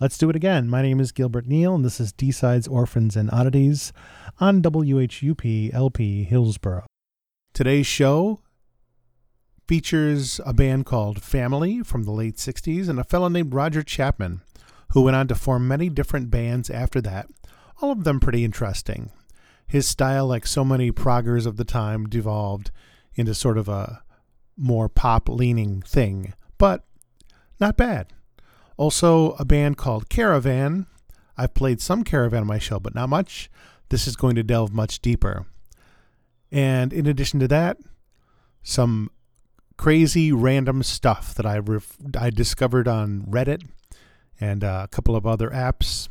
Let's do it again. My name is Gilbert Neal, and this is D-Sides, Orphans, and Oddities on WHUP LP Hillsborough. Today's show features a band called Family from the late 60s and a fellow named Roger Chapman, who went on to form many different bands after that, all of them pretty interesting. His style, like so many proggers of the time, devolved into sort of a more pop leaning thing, but not bad. Also, a band called Caravan. I've played some Caravan on my show, but not much. This is going to delve much deeper. And in addition to that, some crazy random stuff that I ref- I discovered on Reddit and uh, a couple of other apps.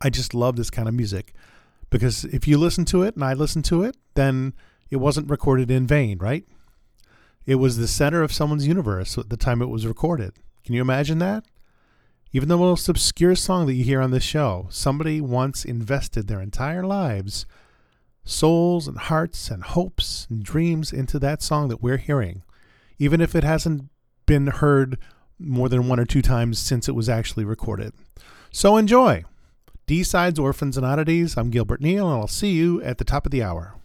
I just love this kind of music because if you listen to it and I listen to it, then it wasn't recorded in vain, right? It was the center of someone's universe at the time it was recorded. Can you imagine that? Even the most obscure song that you hear on this show, somebody once invested their entire lives, souls and hearts and hopes and dreams into that song that we're hearing, even if it hasn't been heard more than one or two times since it was actually recorded. So enjoy. D Sides, Orphans, and Oddities. I'm Gilbert Neal, and I'll see you at the top of the hour.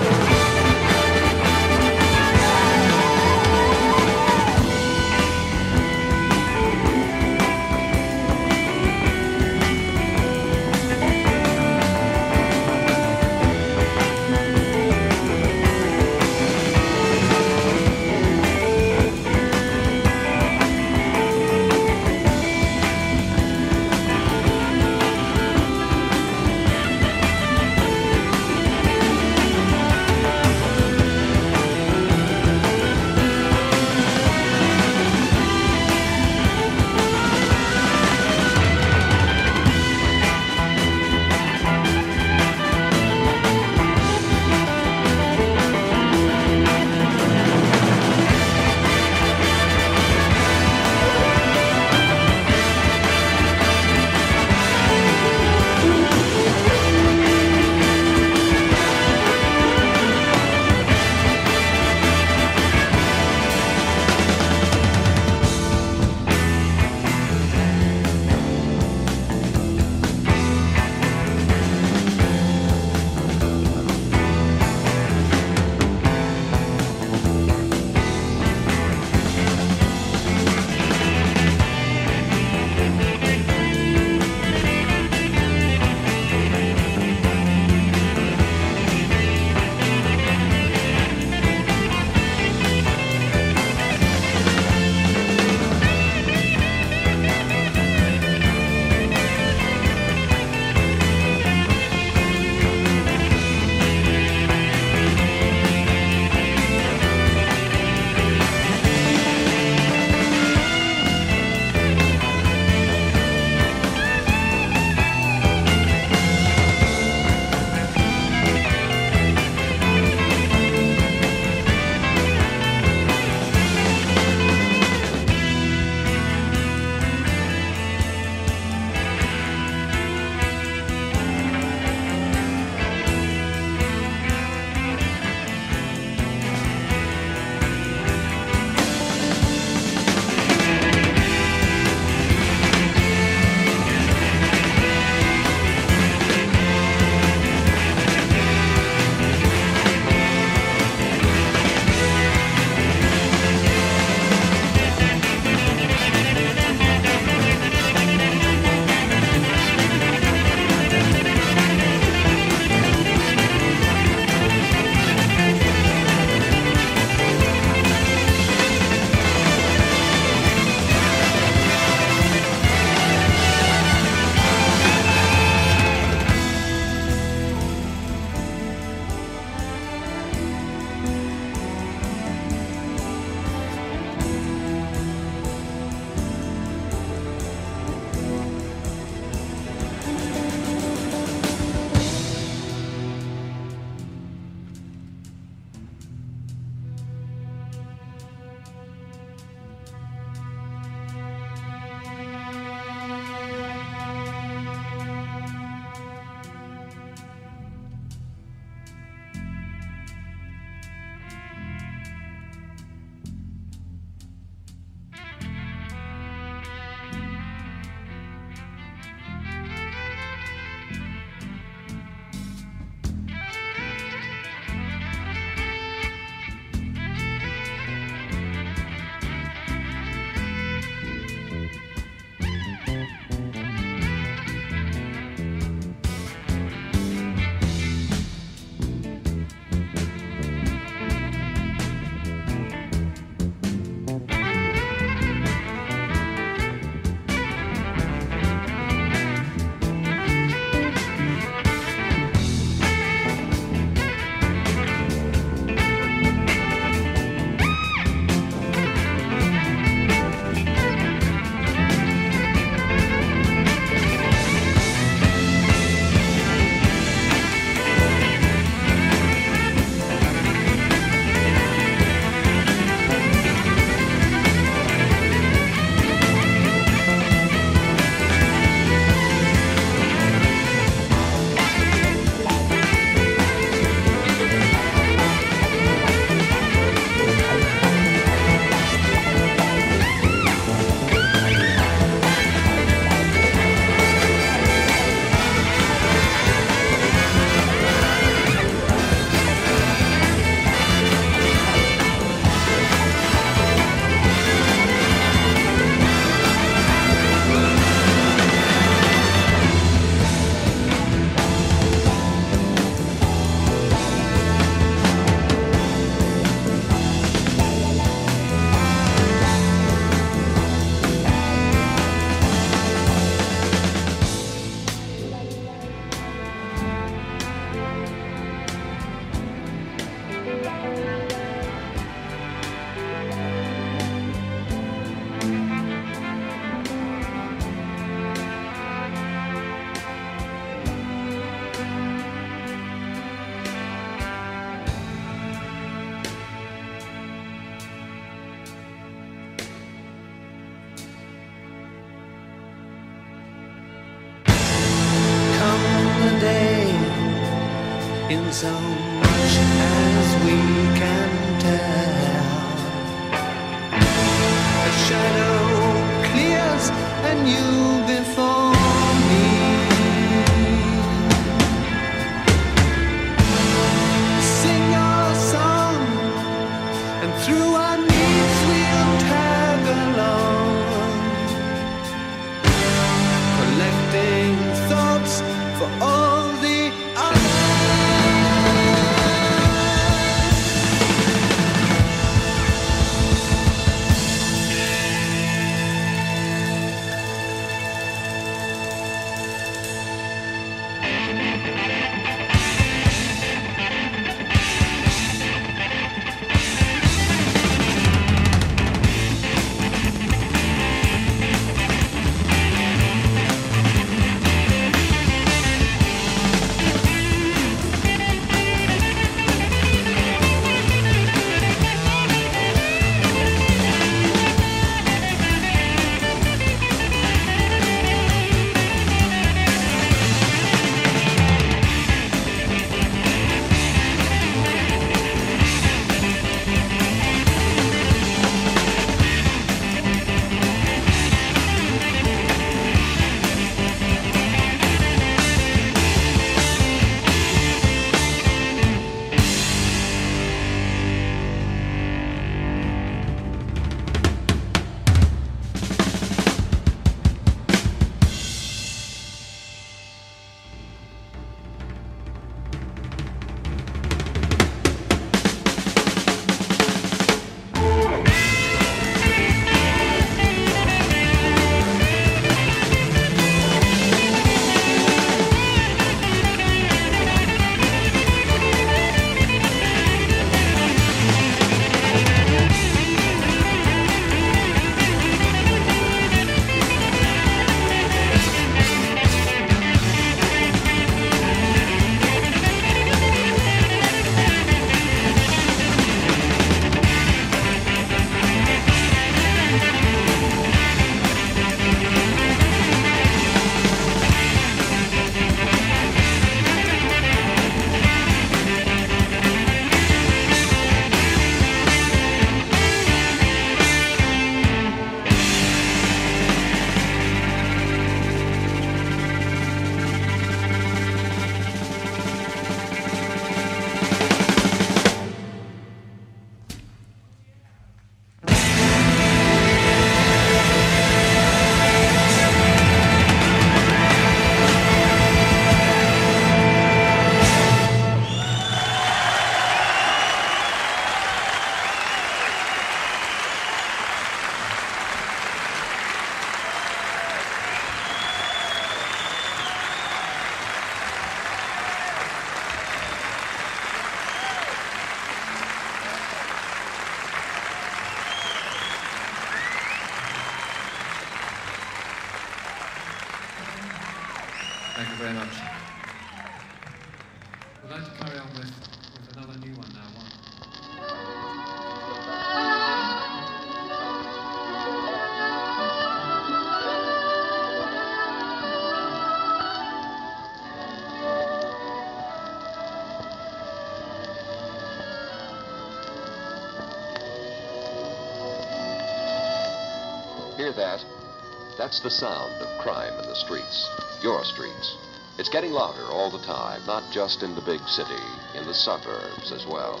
That's the sound of crime in the streets, your streets. It's getting louder all the time, not just in the big city, in the suburbs as well.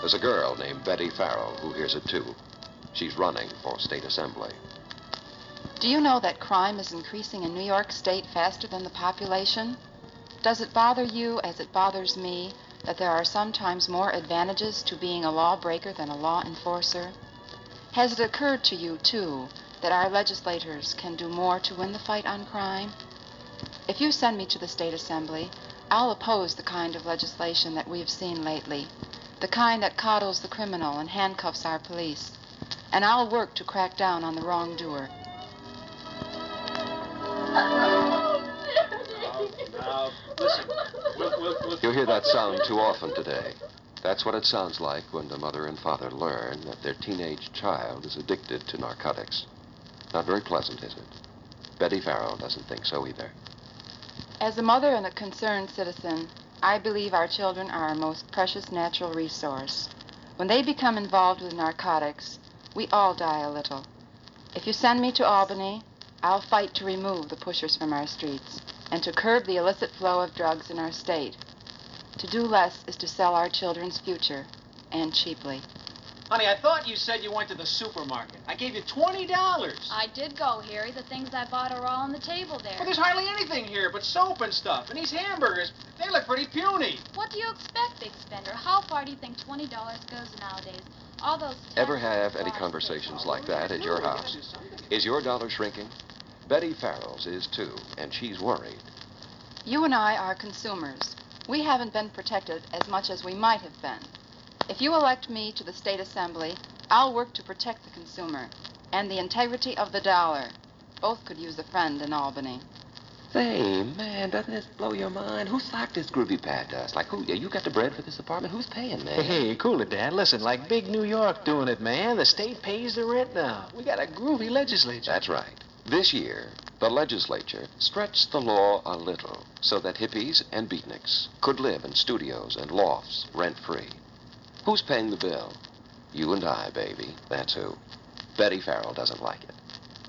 There's a girl named Betty Farrell who hears it too. She's running for state assembly. Do you know that crime is increasing in New York State faster than the population? Does it bother you, as it bothers me, that there are sometimes more advantages to being a lawbreaker than a law enforcer? Has it occurred to you, too, that our legislators can do more to win the fight on crime? If you send me to the State Assembly, I'll oppose the kind of legislation that we've seen lately, the kind that coddles the criminal and handcuffs our police. And I'll work to crack down on the wrongdoer. You hear that sound too often today. That's what it sounds like when the mother and father learn that their teenage child is addicted to narcotics. Not very pleasant, is it? Betty Farrell doesn't think so either. As a mother and a concerned citizen, I believe our children are our most precious natural resource. When they become involved with narcotics, we all die a little. If you send me to Albany, I'll fight to remove the pushers from our streets and to curb the illicit flow of drugs in our state. To do less is to sell our children's future, and cheaply. Honey, I thought you said you went to the supermarket. I gave you $20. I did go, Harry. The things I bought are all on the table there. Well, there's hardly anything here but soap and stuff. And these hamburgers, they look pretty puny. What do you expect, Big Spender? How far do you think $20 goes nowadays? All those... Ever have any conversations like that at your house? Is your dollar shrinking? Betty Farrell's is too, and she's worried. You and I are consumers. We haven't been protected as much as we might have been. If you elect me to the State Assembly, I'll work to protect the consumer and the integrity of the dollar. Both could use a friend in Albany. Say, man, doesn't this blow your mind? Who sock this groovy pad does? Like, who? You got the bread for this apartment? Who's paying, man? Hey, cool it, Dad. Listen, like big New York doing it, man. The state pays the rent now. We got a groovy legislature. That's right. This year, the legislature stretched the law a little so that hippies and beatniks could live in studios and lofts rent free. Who's paying the bill? You and I, baby. That's who. Betty Farrell doesn't like it.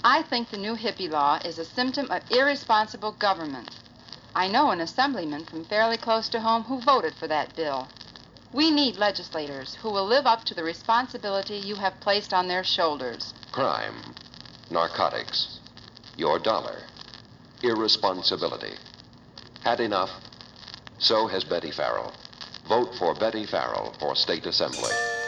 I think the new hippie law is a symptom of irresponsible government. I know an assemblyman from fairly close to home who voted for that bill. We need legislators who will live up to the responsibility you have placed on their shoulders. Crime, narcotics, your dollar, irresponsibility. Had enough? So has Betty Farrell. Vote for Betty Farrell for State Assembly.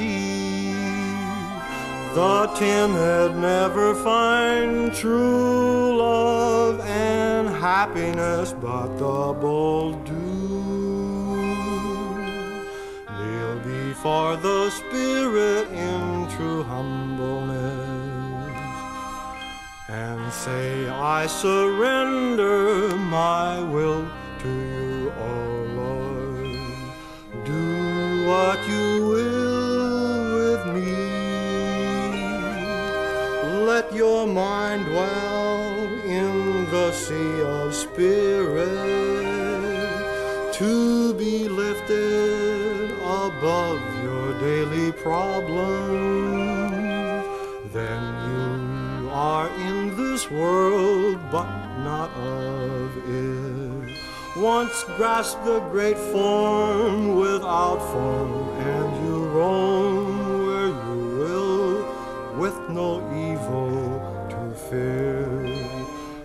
Prosperity. The timid never find true love and happiness, but the bold do kneel before the Spirit in true humbleness and say, I surrender my will to you, O Lord. Do what you will your mind dwell in the sea of spirit to be lifted above your daily problems. Then you are in this world, but not of it. Once grasp the great form without form, and you roam where you will, with no evil fear.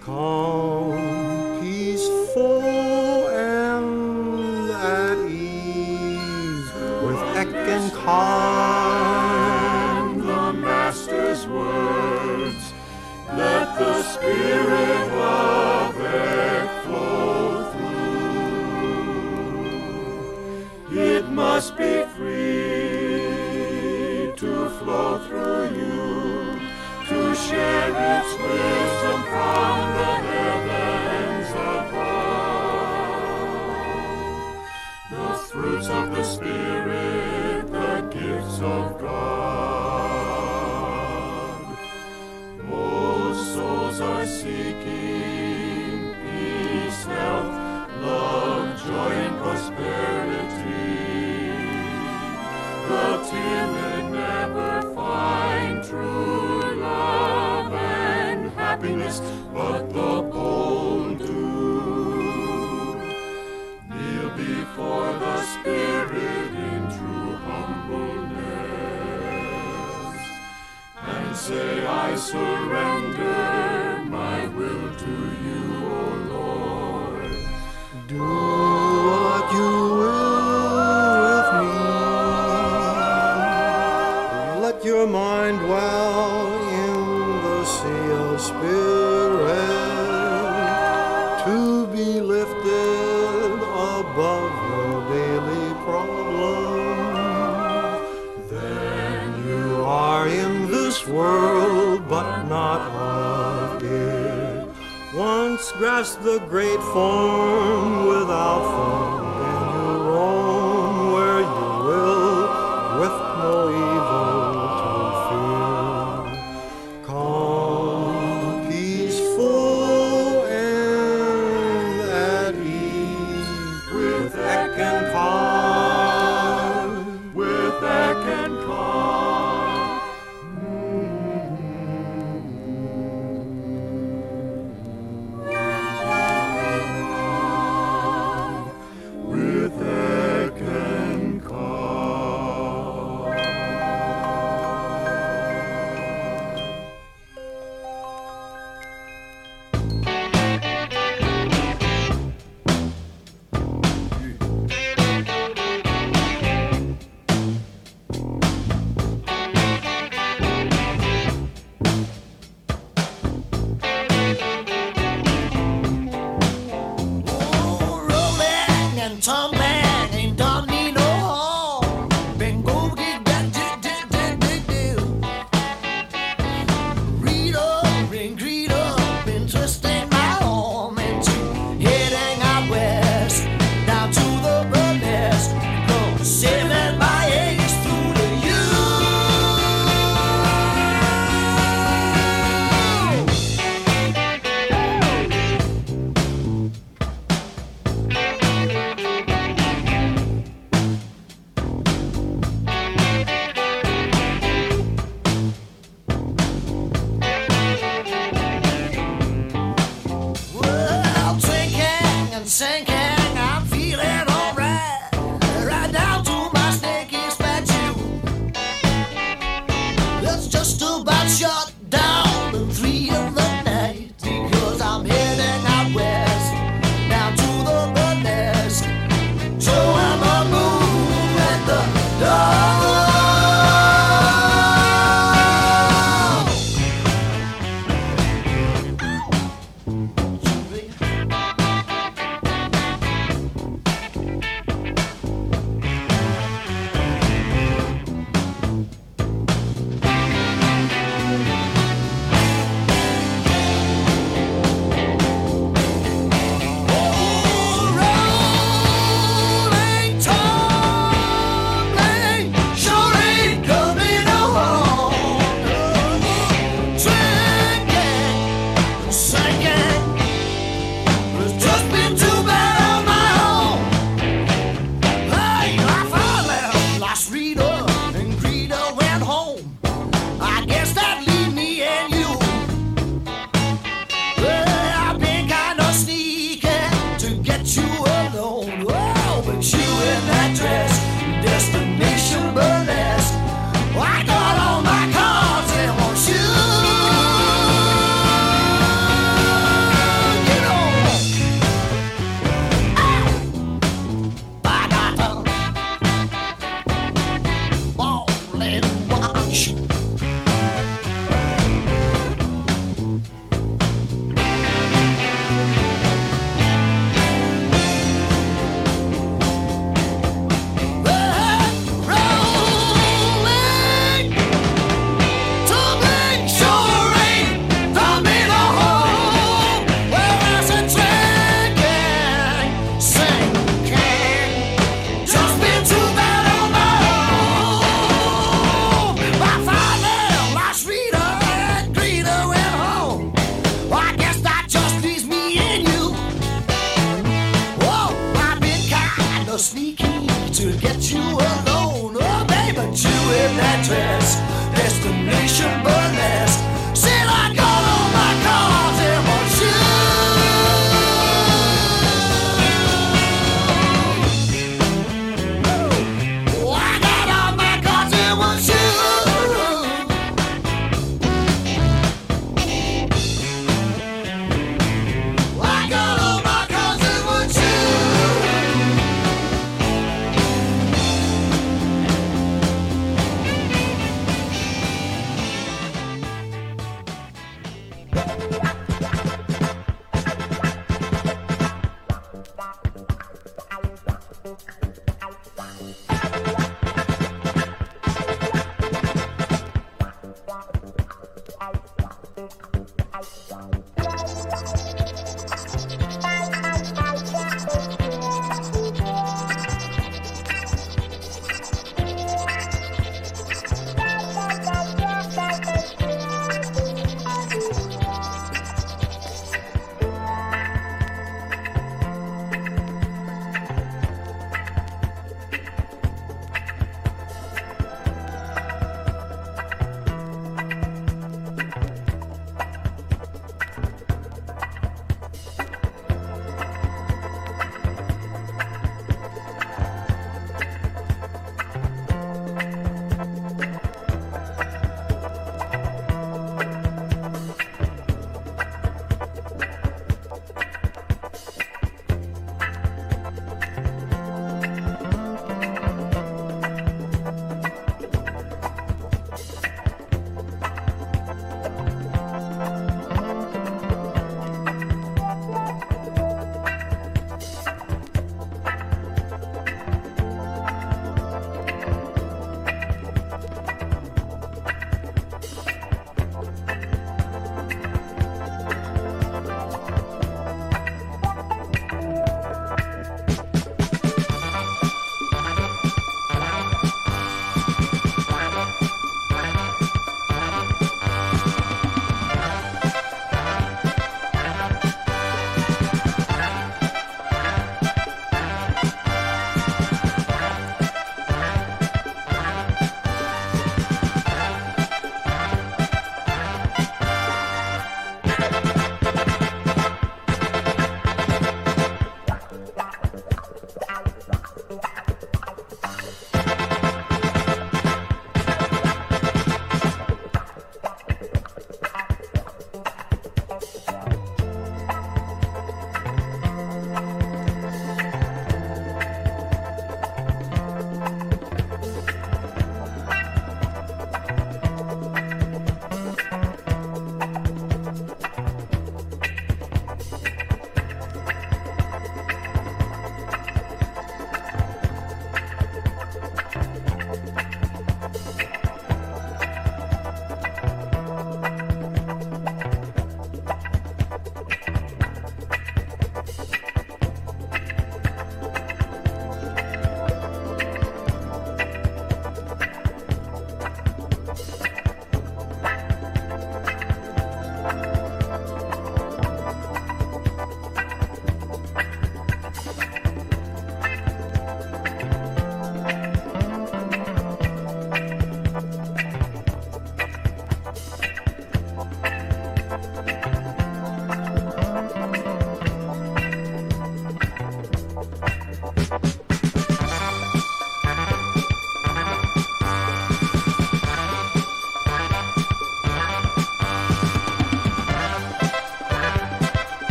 Calm, peaceful, and at ease, with Ek and Khan. The Master's words, let the Spirit of ECK flow through. It must be free to flow through you, to share its wisdom from the heavens above. The fruits of the Spirit, the gifts of God. Most souls are seeking peace, health, love, joy, and prosperity. The timid never find true happiness, but the bold do. Kneel before the Spirit in true humbleness and say, I surrender my will to you, O Lord. Do what you will Once grasp the great form without form,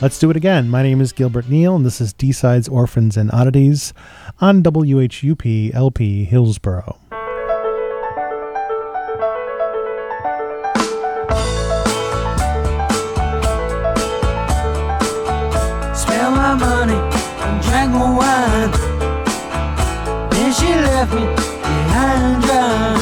Let's do it again. My name is Gilbert Neal, and this is D Sides, Orphans, and Oddities on WHUP LP Hillsborough. Spent my money and drank my wine. Then she left me behind dry.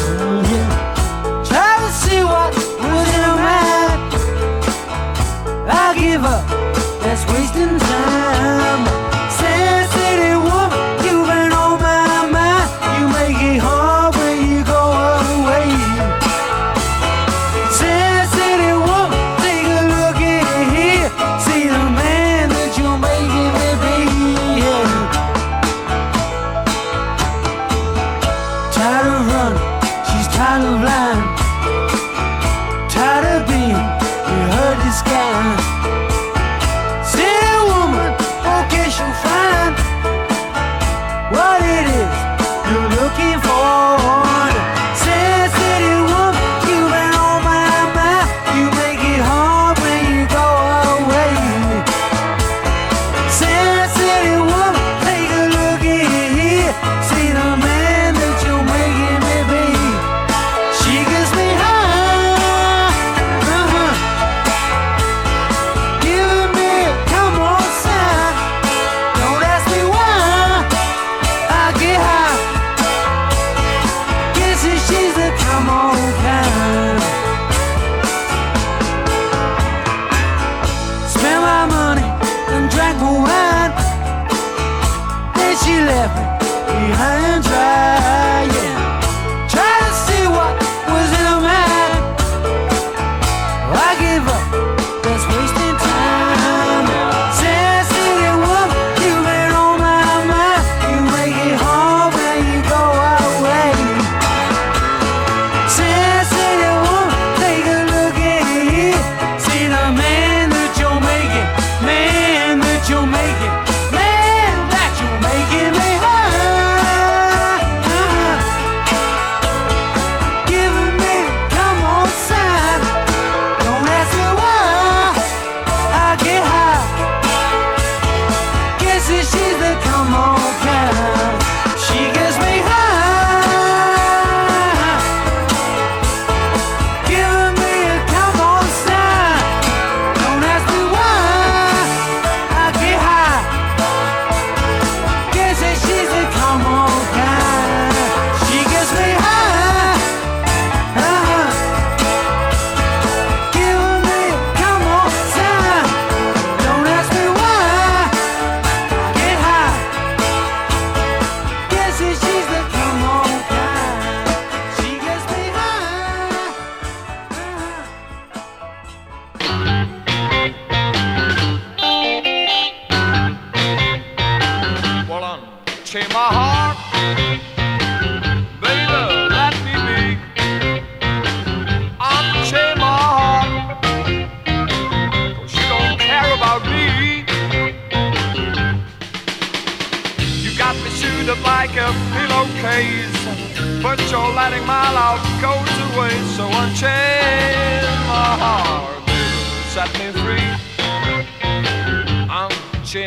set me free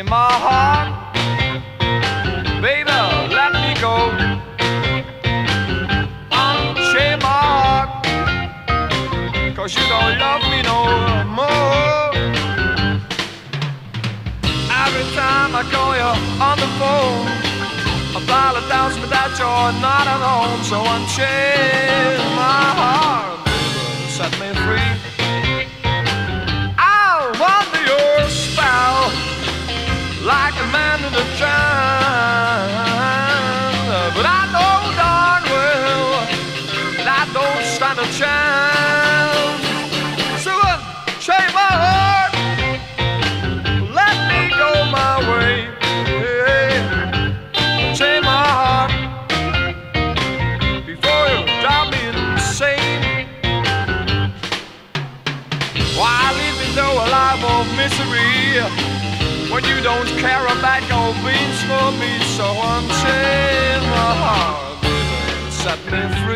my heart. Baby, let me go Unchain my heart. Cause you don't love me no more. Every time I call you on the phone, I file a thousand without you're not at home. So unchain my heart. don't care about no beans for me, so I'm saying, ah, set me free.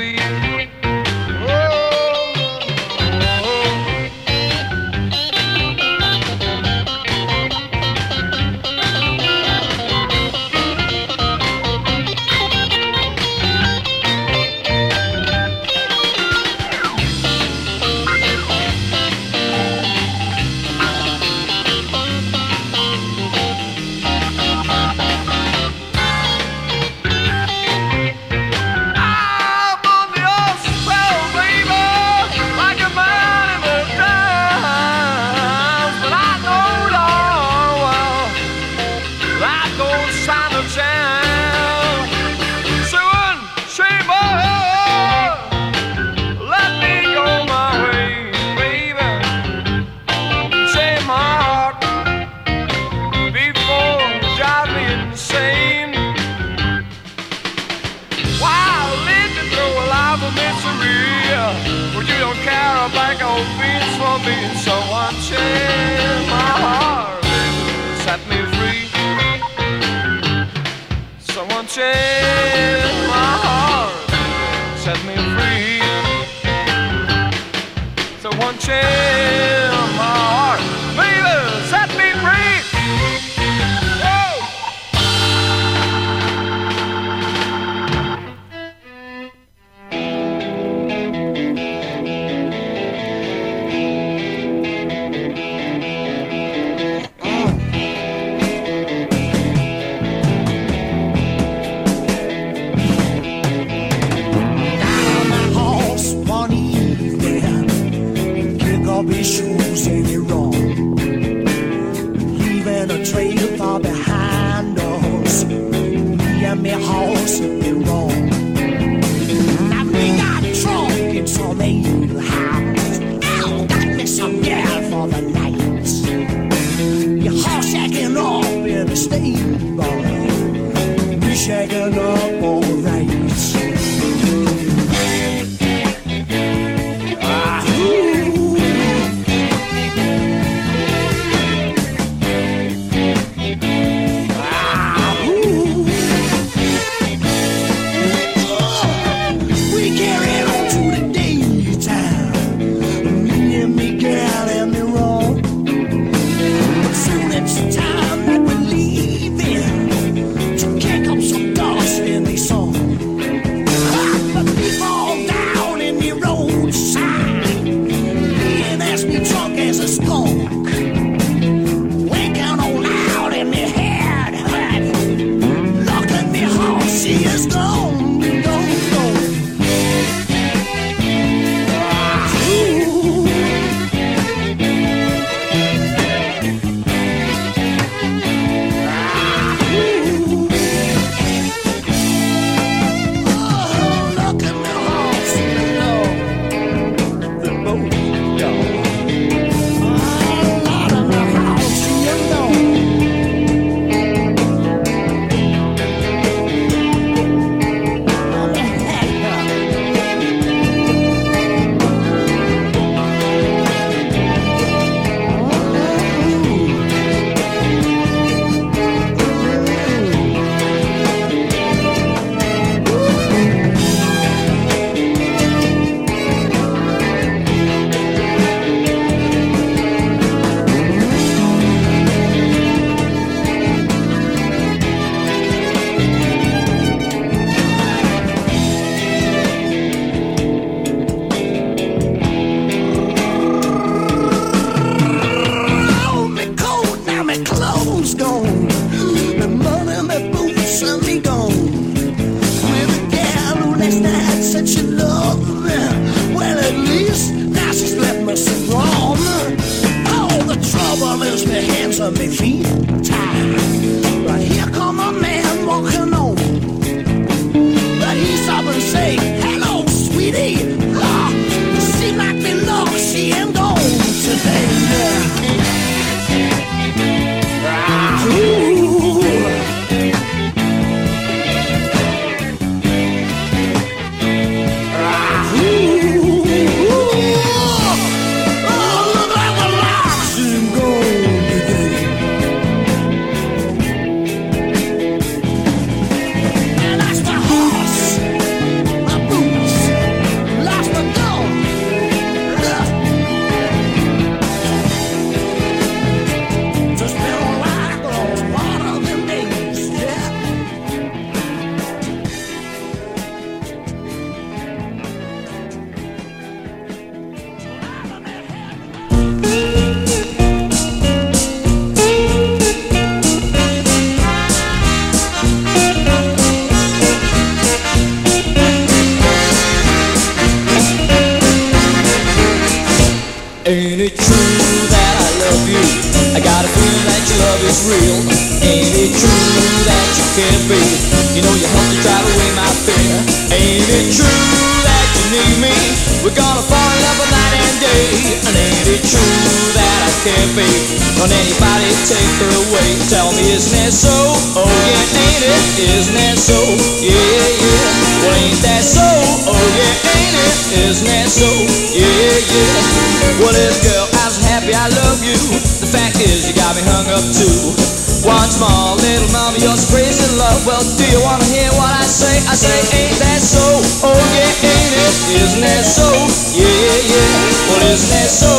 Isn't so?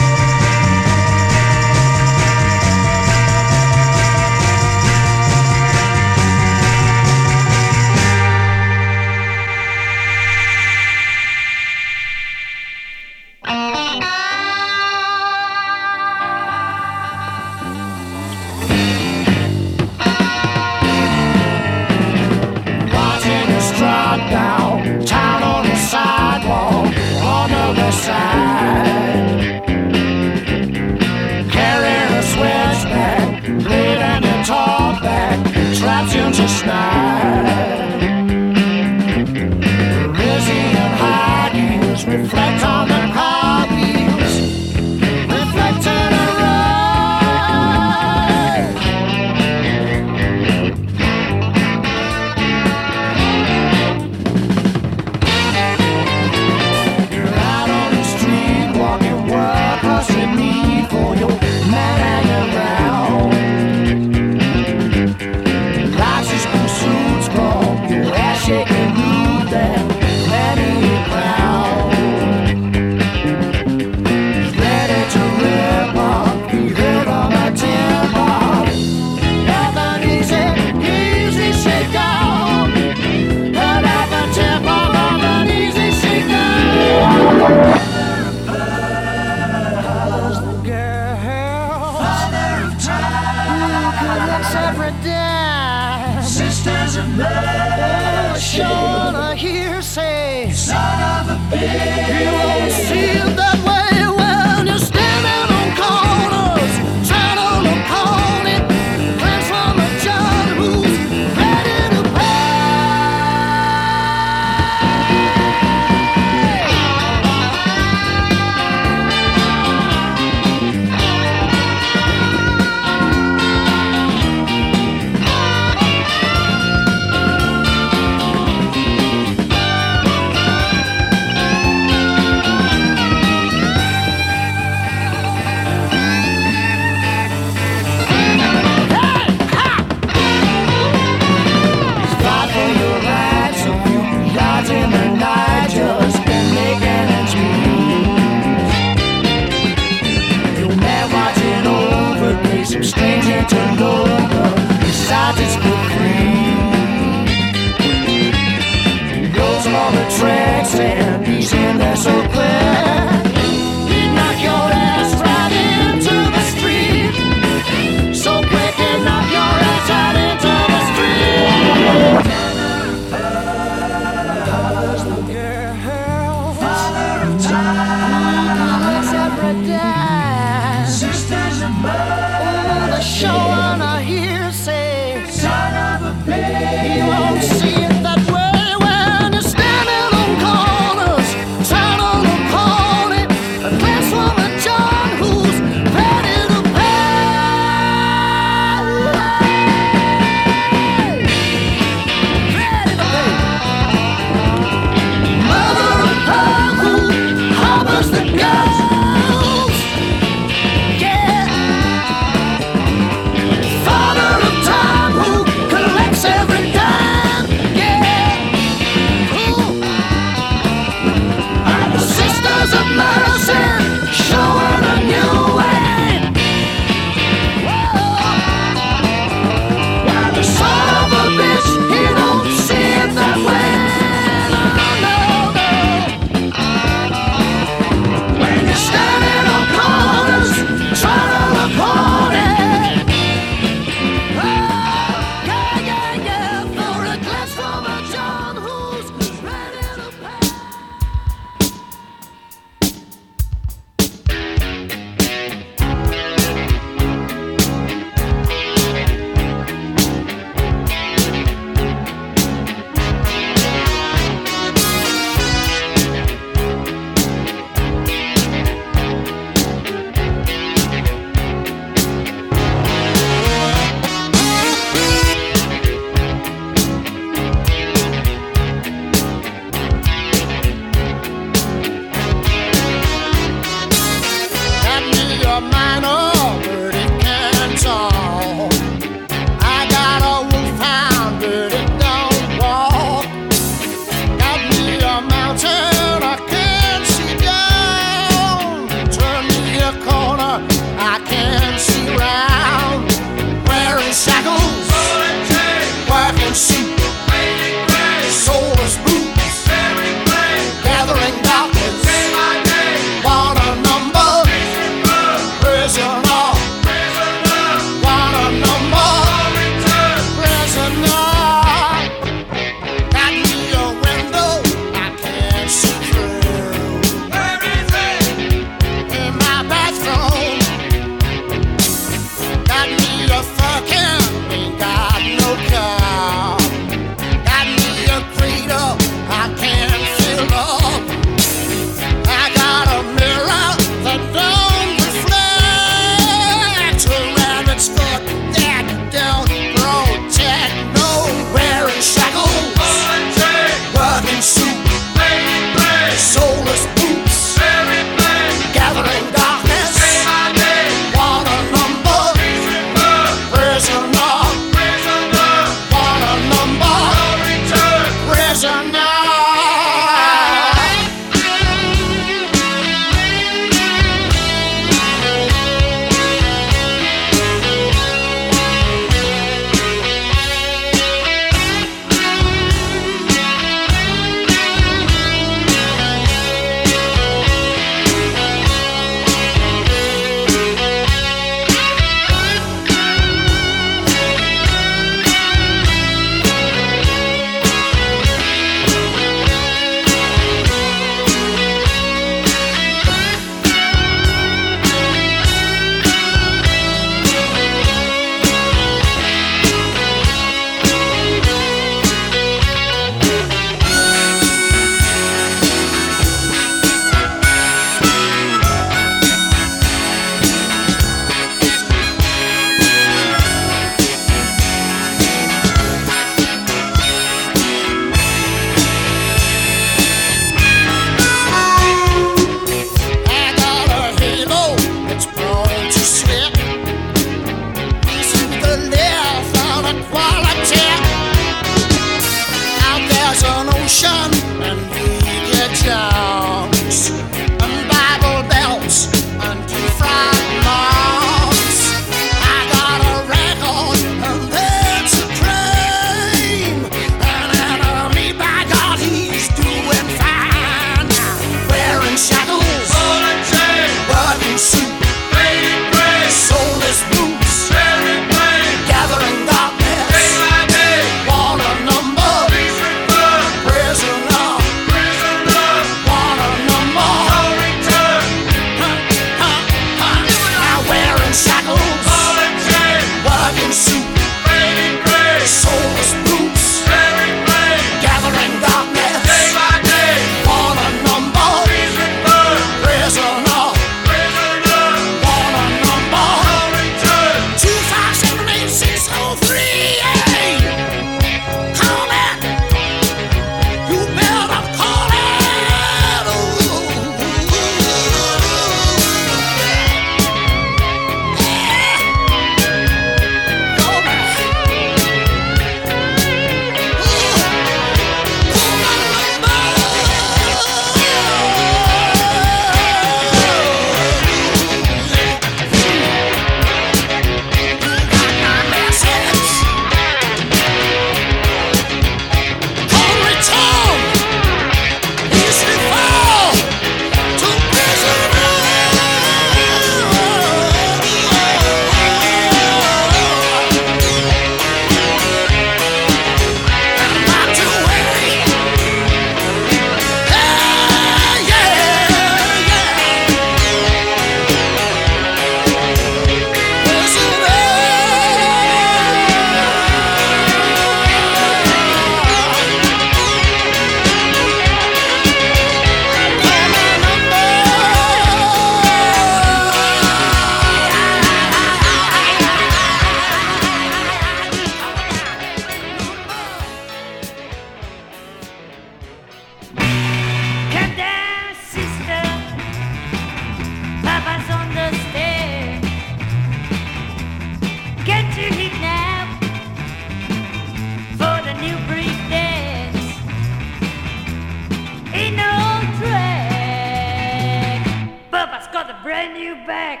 brand new bag.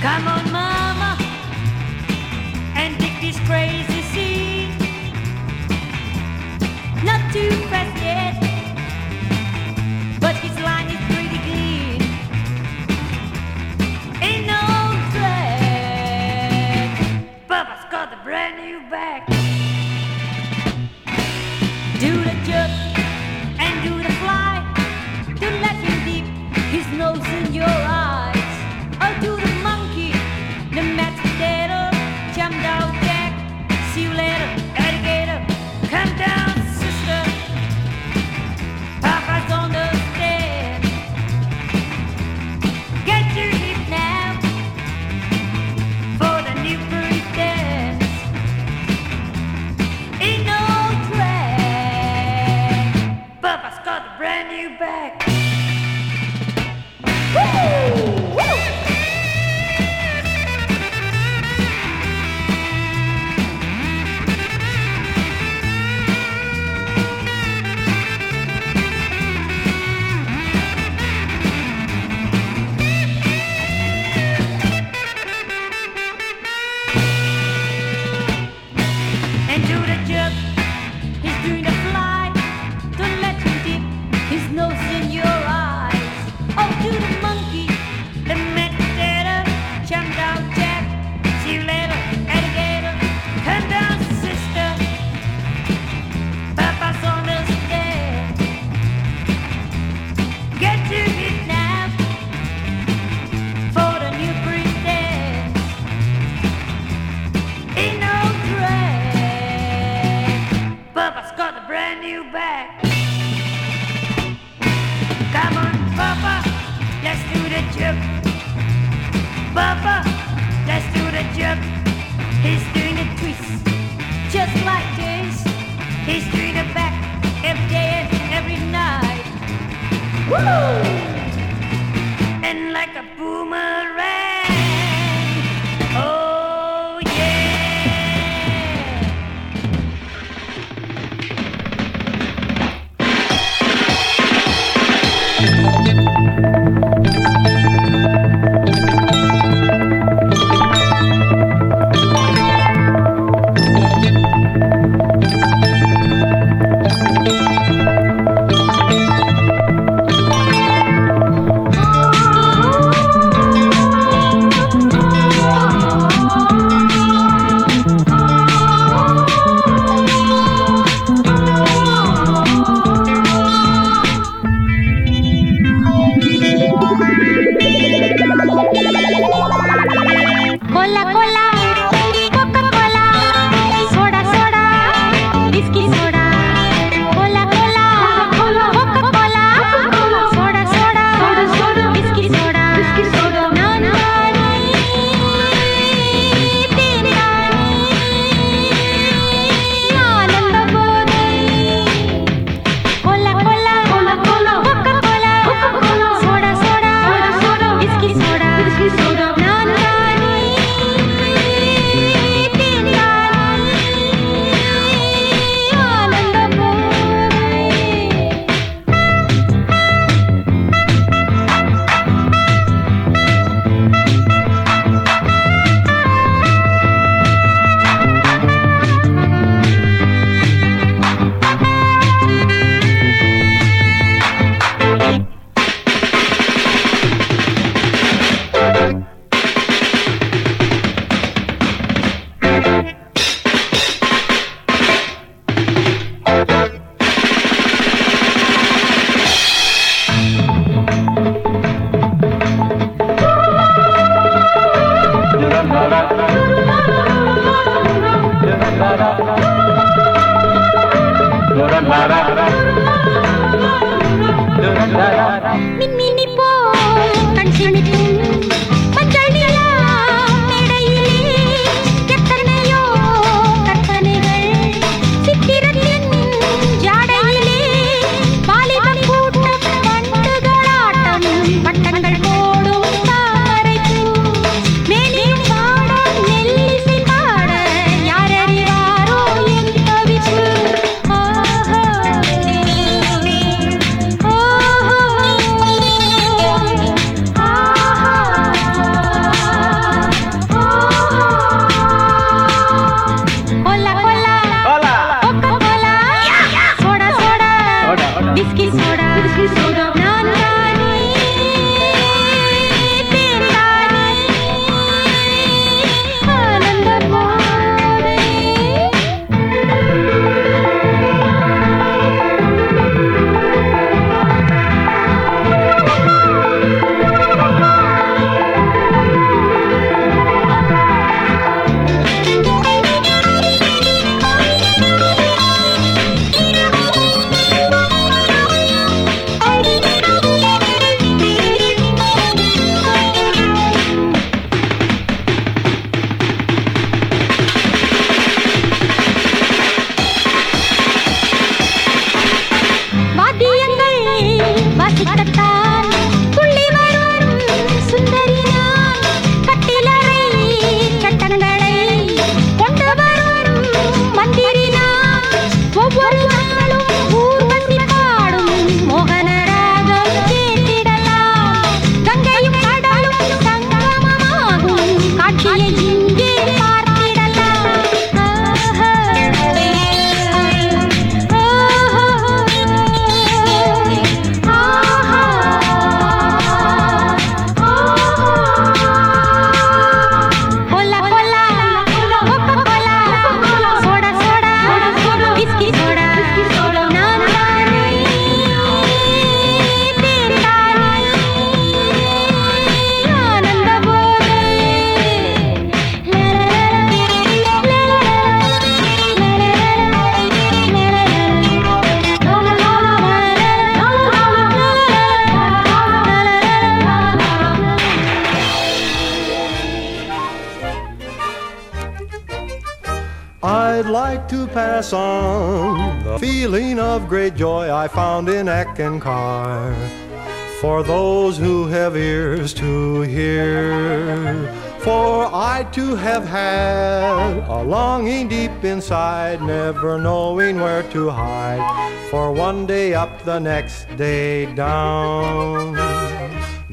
Come on, mama, and dig this crazy seed. Not too fast yet.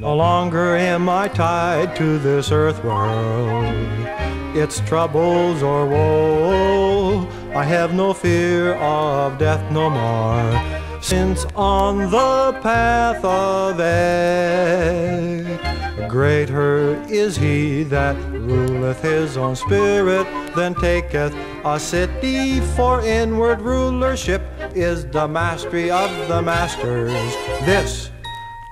No longer am I tied to this earth world its troubles or woe. I have no fear of death no more, since on the path of ECK, greater is he that ruleth his own spirit than taketh a city. For inward rulership is the mastery of the masters. This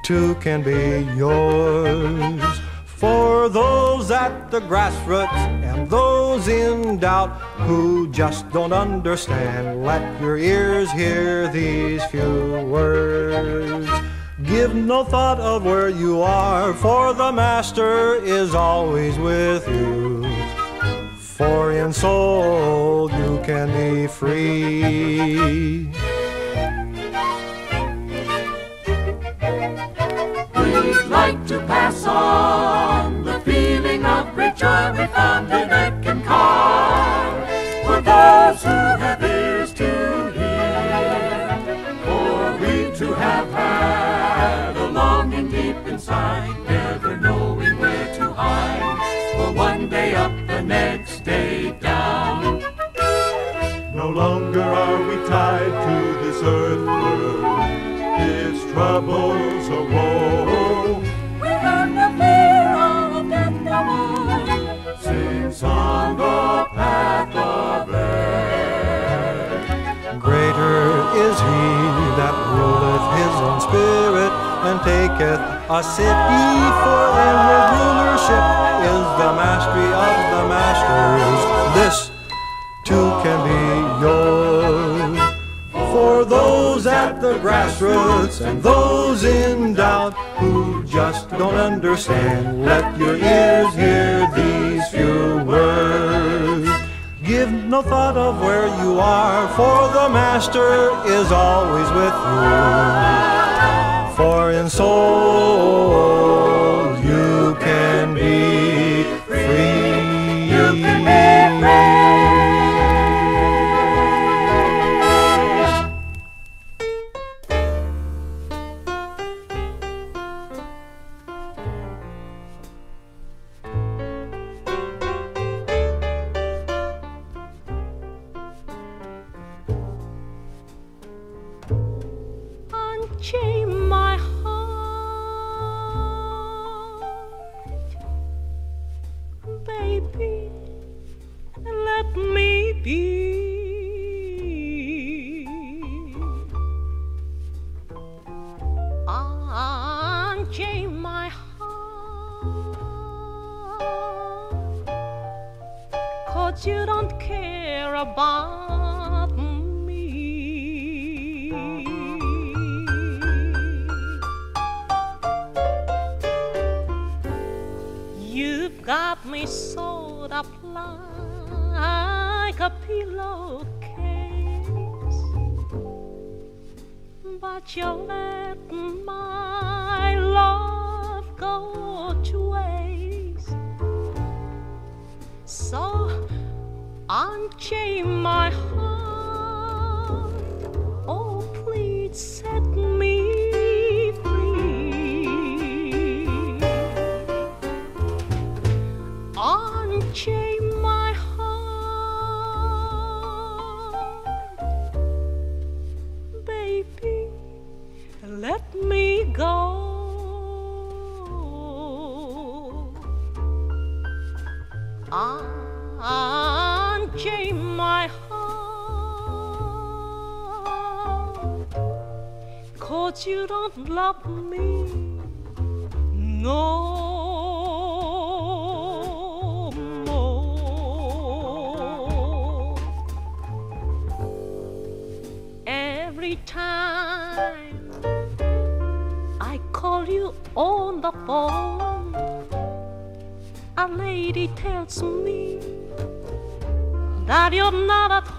too can be yours. For those at the grassroots and those in doubt who just don't understand, let your ears hear these few words. Give no thought of where you are, for the Master is always with you. For in soul you can be free. We'd like to pass on the feeling of great joy we found in Eckankar. For those who have ears to hear, for we to have had a longing deep inside, never knowing where to hide. For one day up, the next day down. No longer are we tied to this earth world, its troubles a Since on the path of air, greater is he that ruleth his own spirit and taketh a city. For inward rulership is the mastery of the masters. This too can be yours. For those at the grassroots and those in doubt who just don't understand, let your ears hear these few words. Give no thought of where you are, for the Master is always with you. For in soul you can be free. You can be free. above me. You've got me sewed up like a pillowcase, but you let my love go to waste. So Unchain my heart, oh please set me love me no more. Every time I call you on the phone, a lady tells me that you're not at home.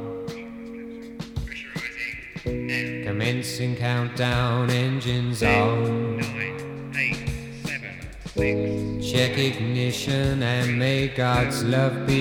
makes love be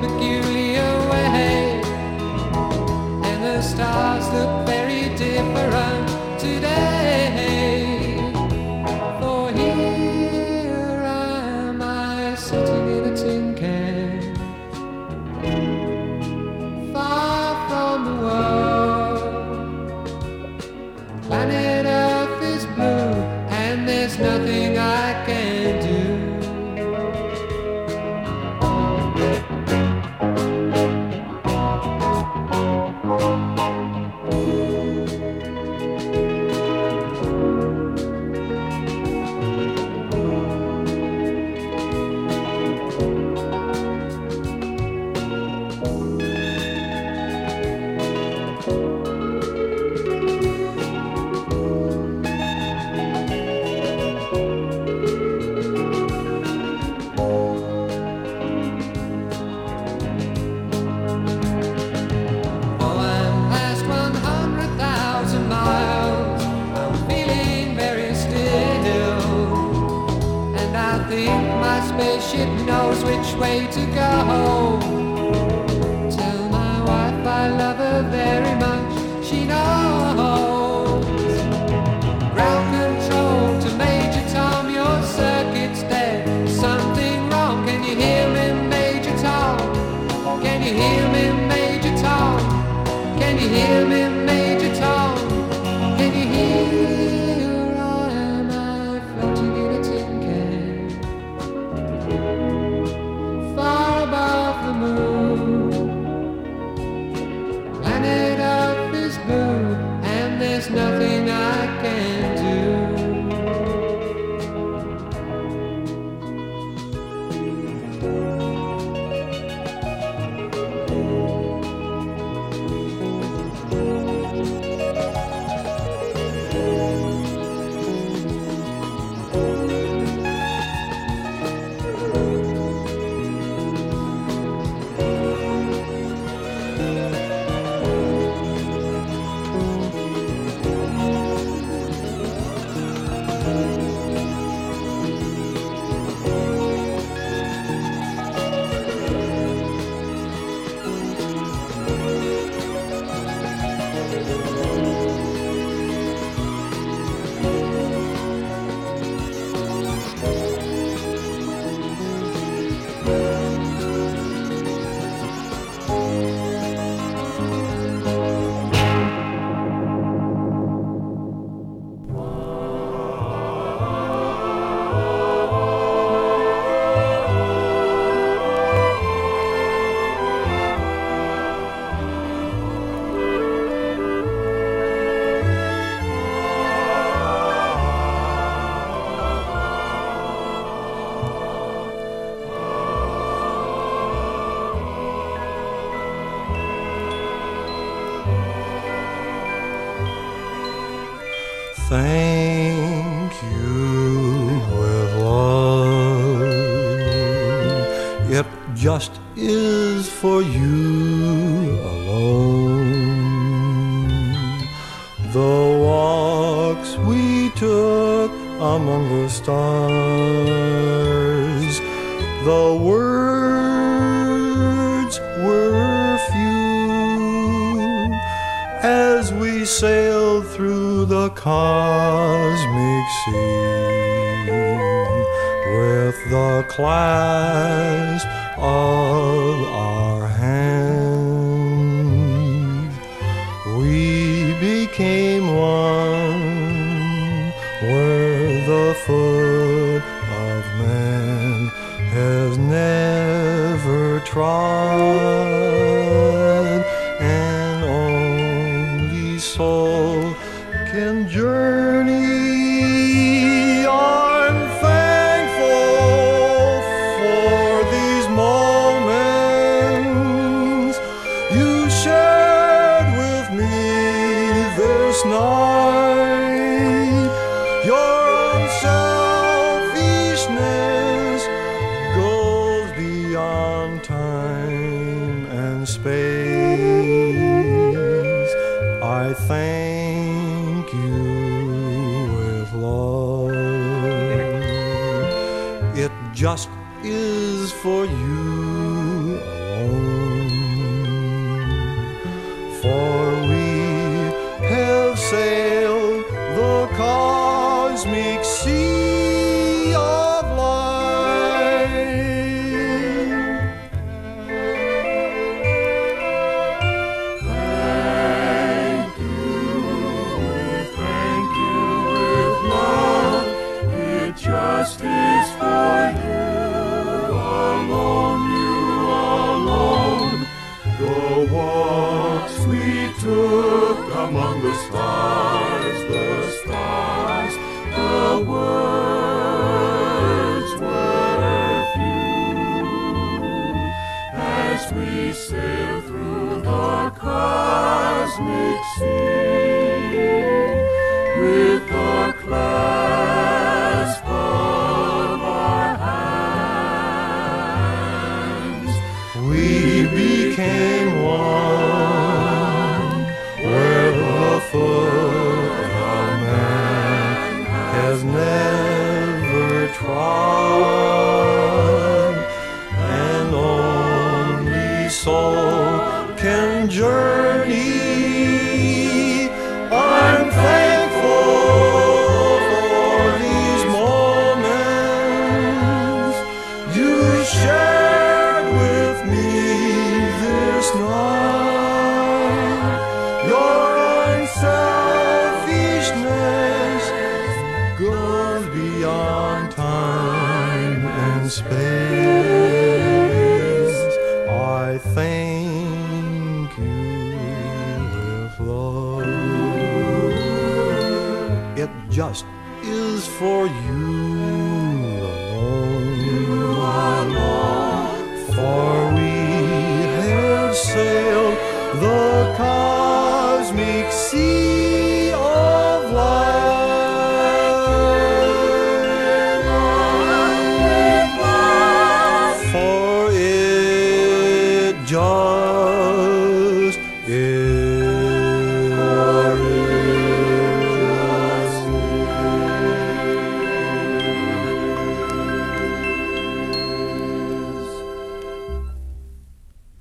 peculiar way, and the stars look. were few as we sailed through the cosmic sea with the clasp of our hands. We became one where the foot cross.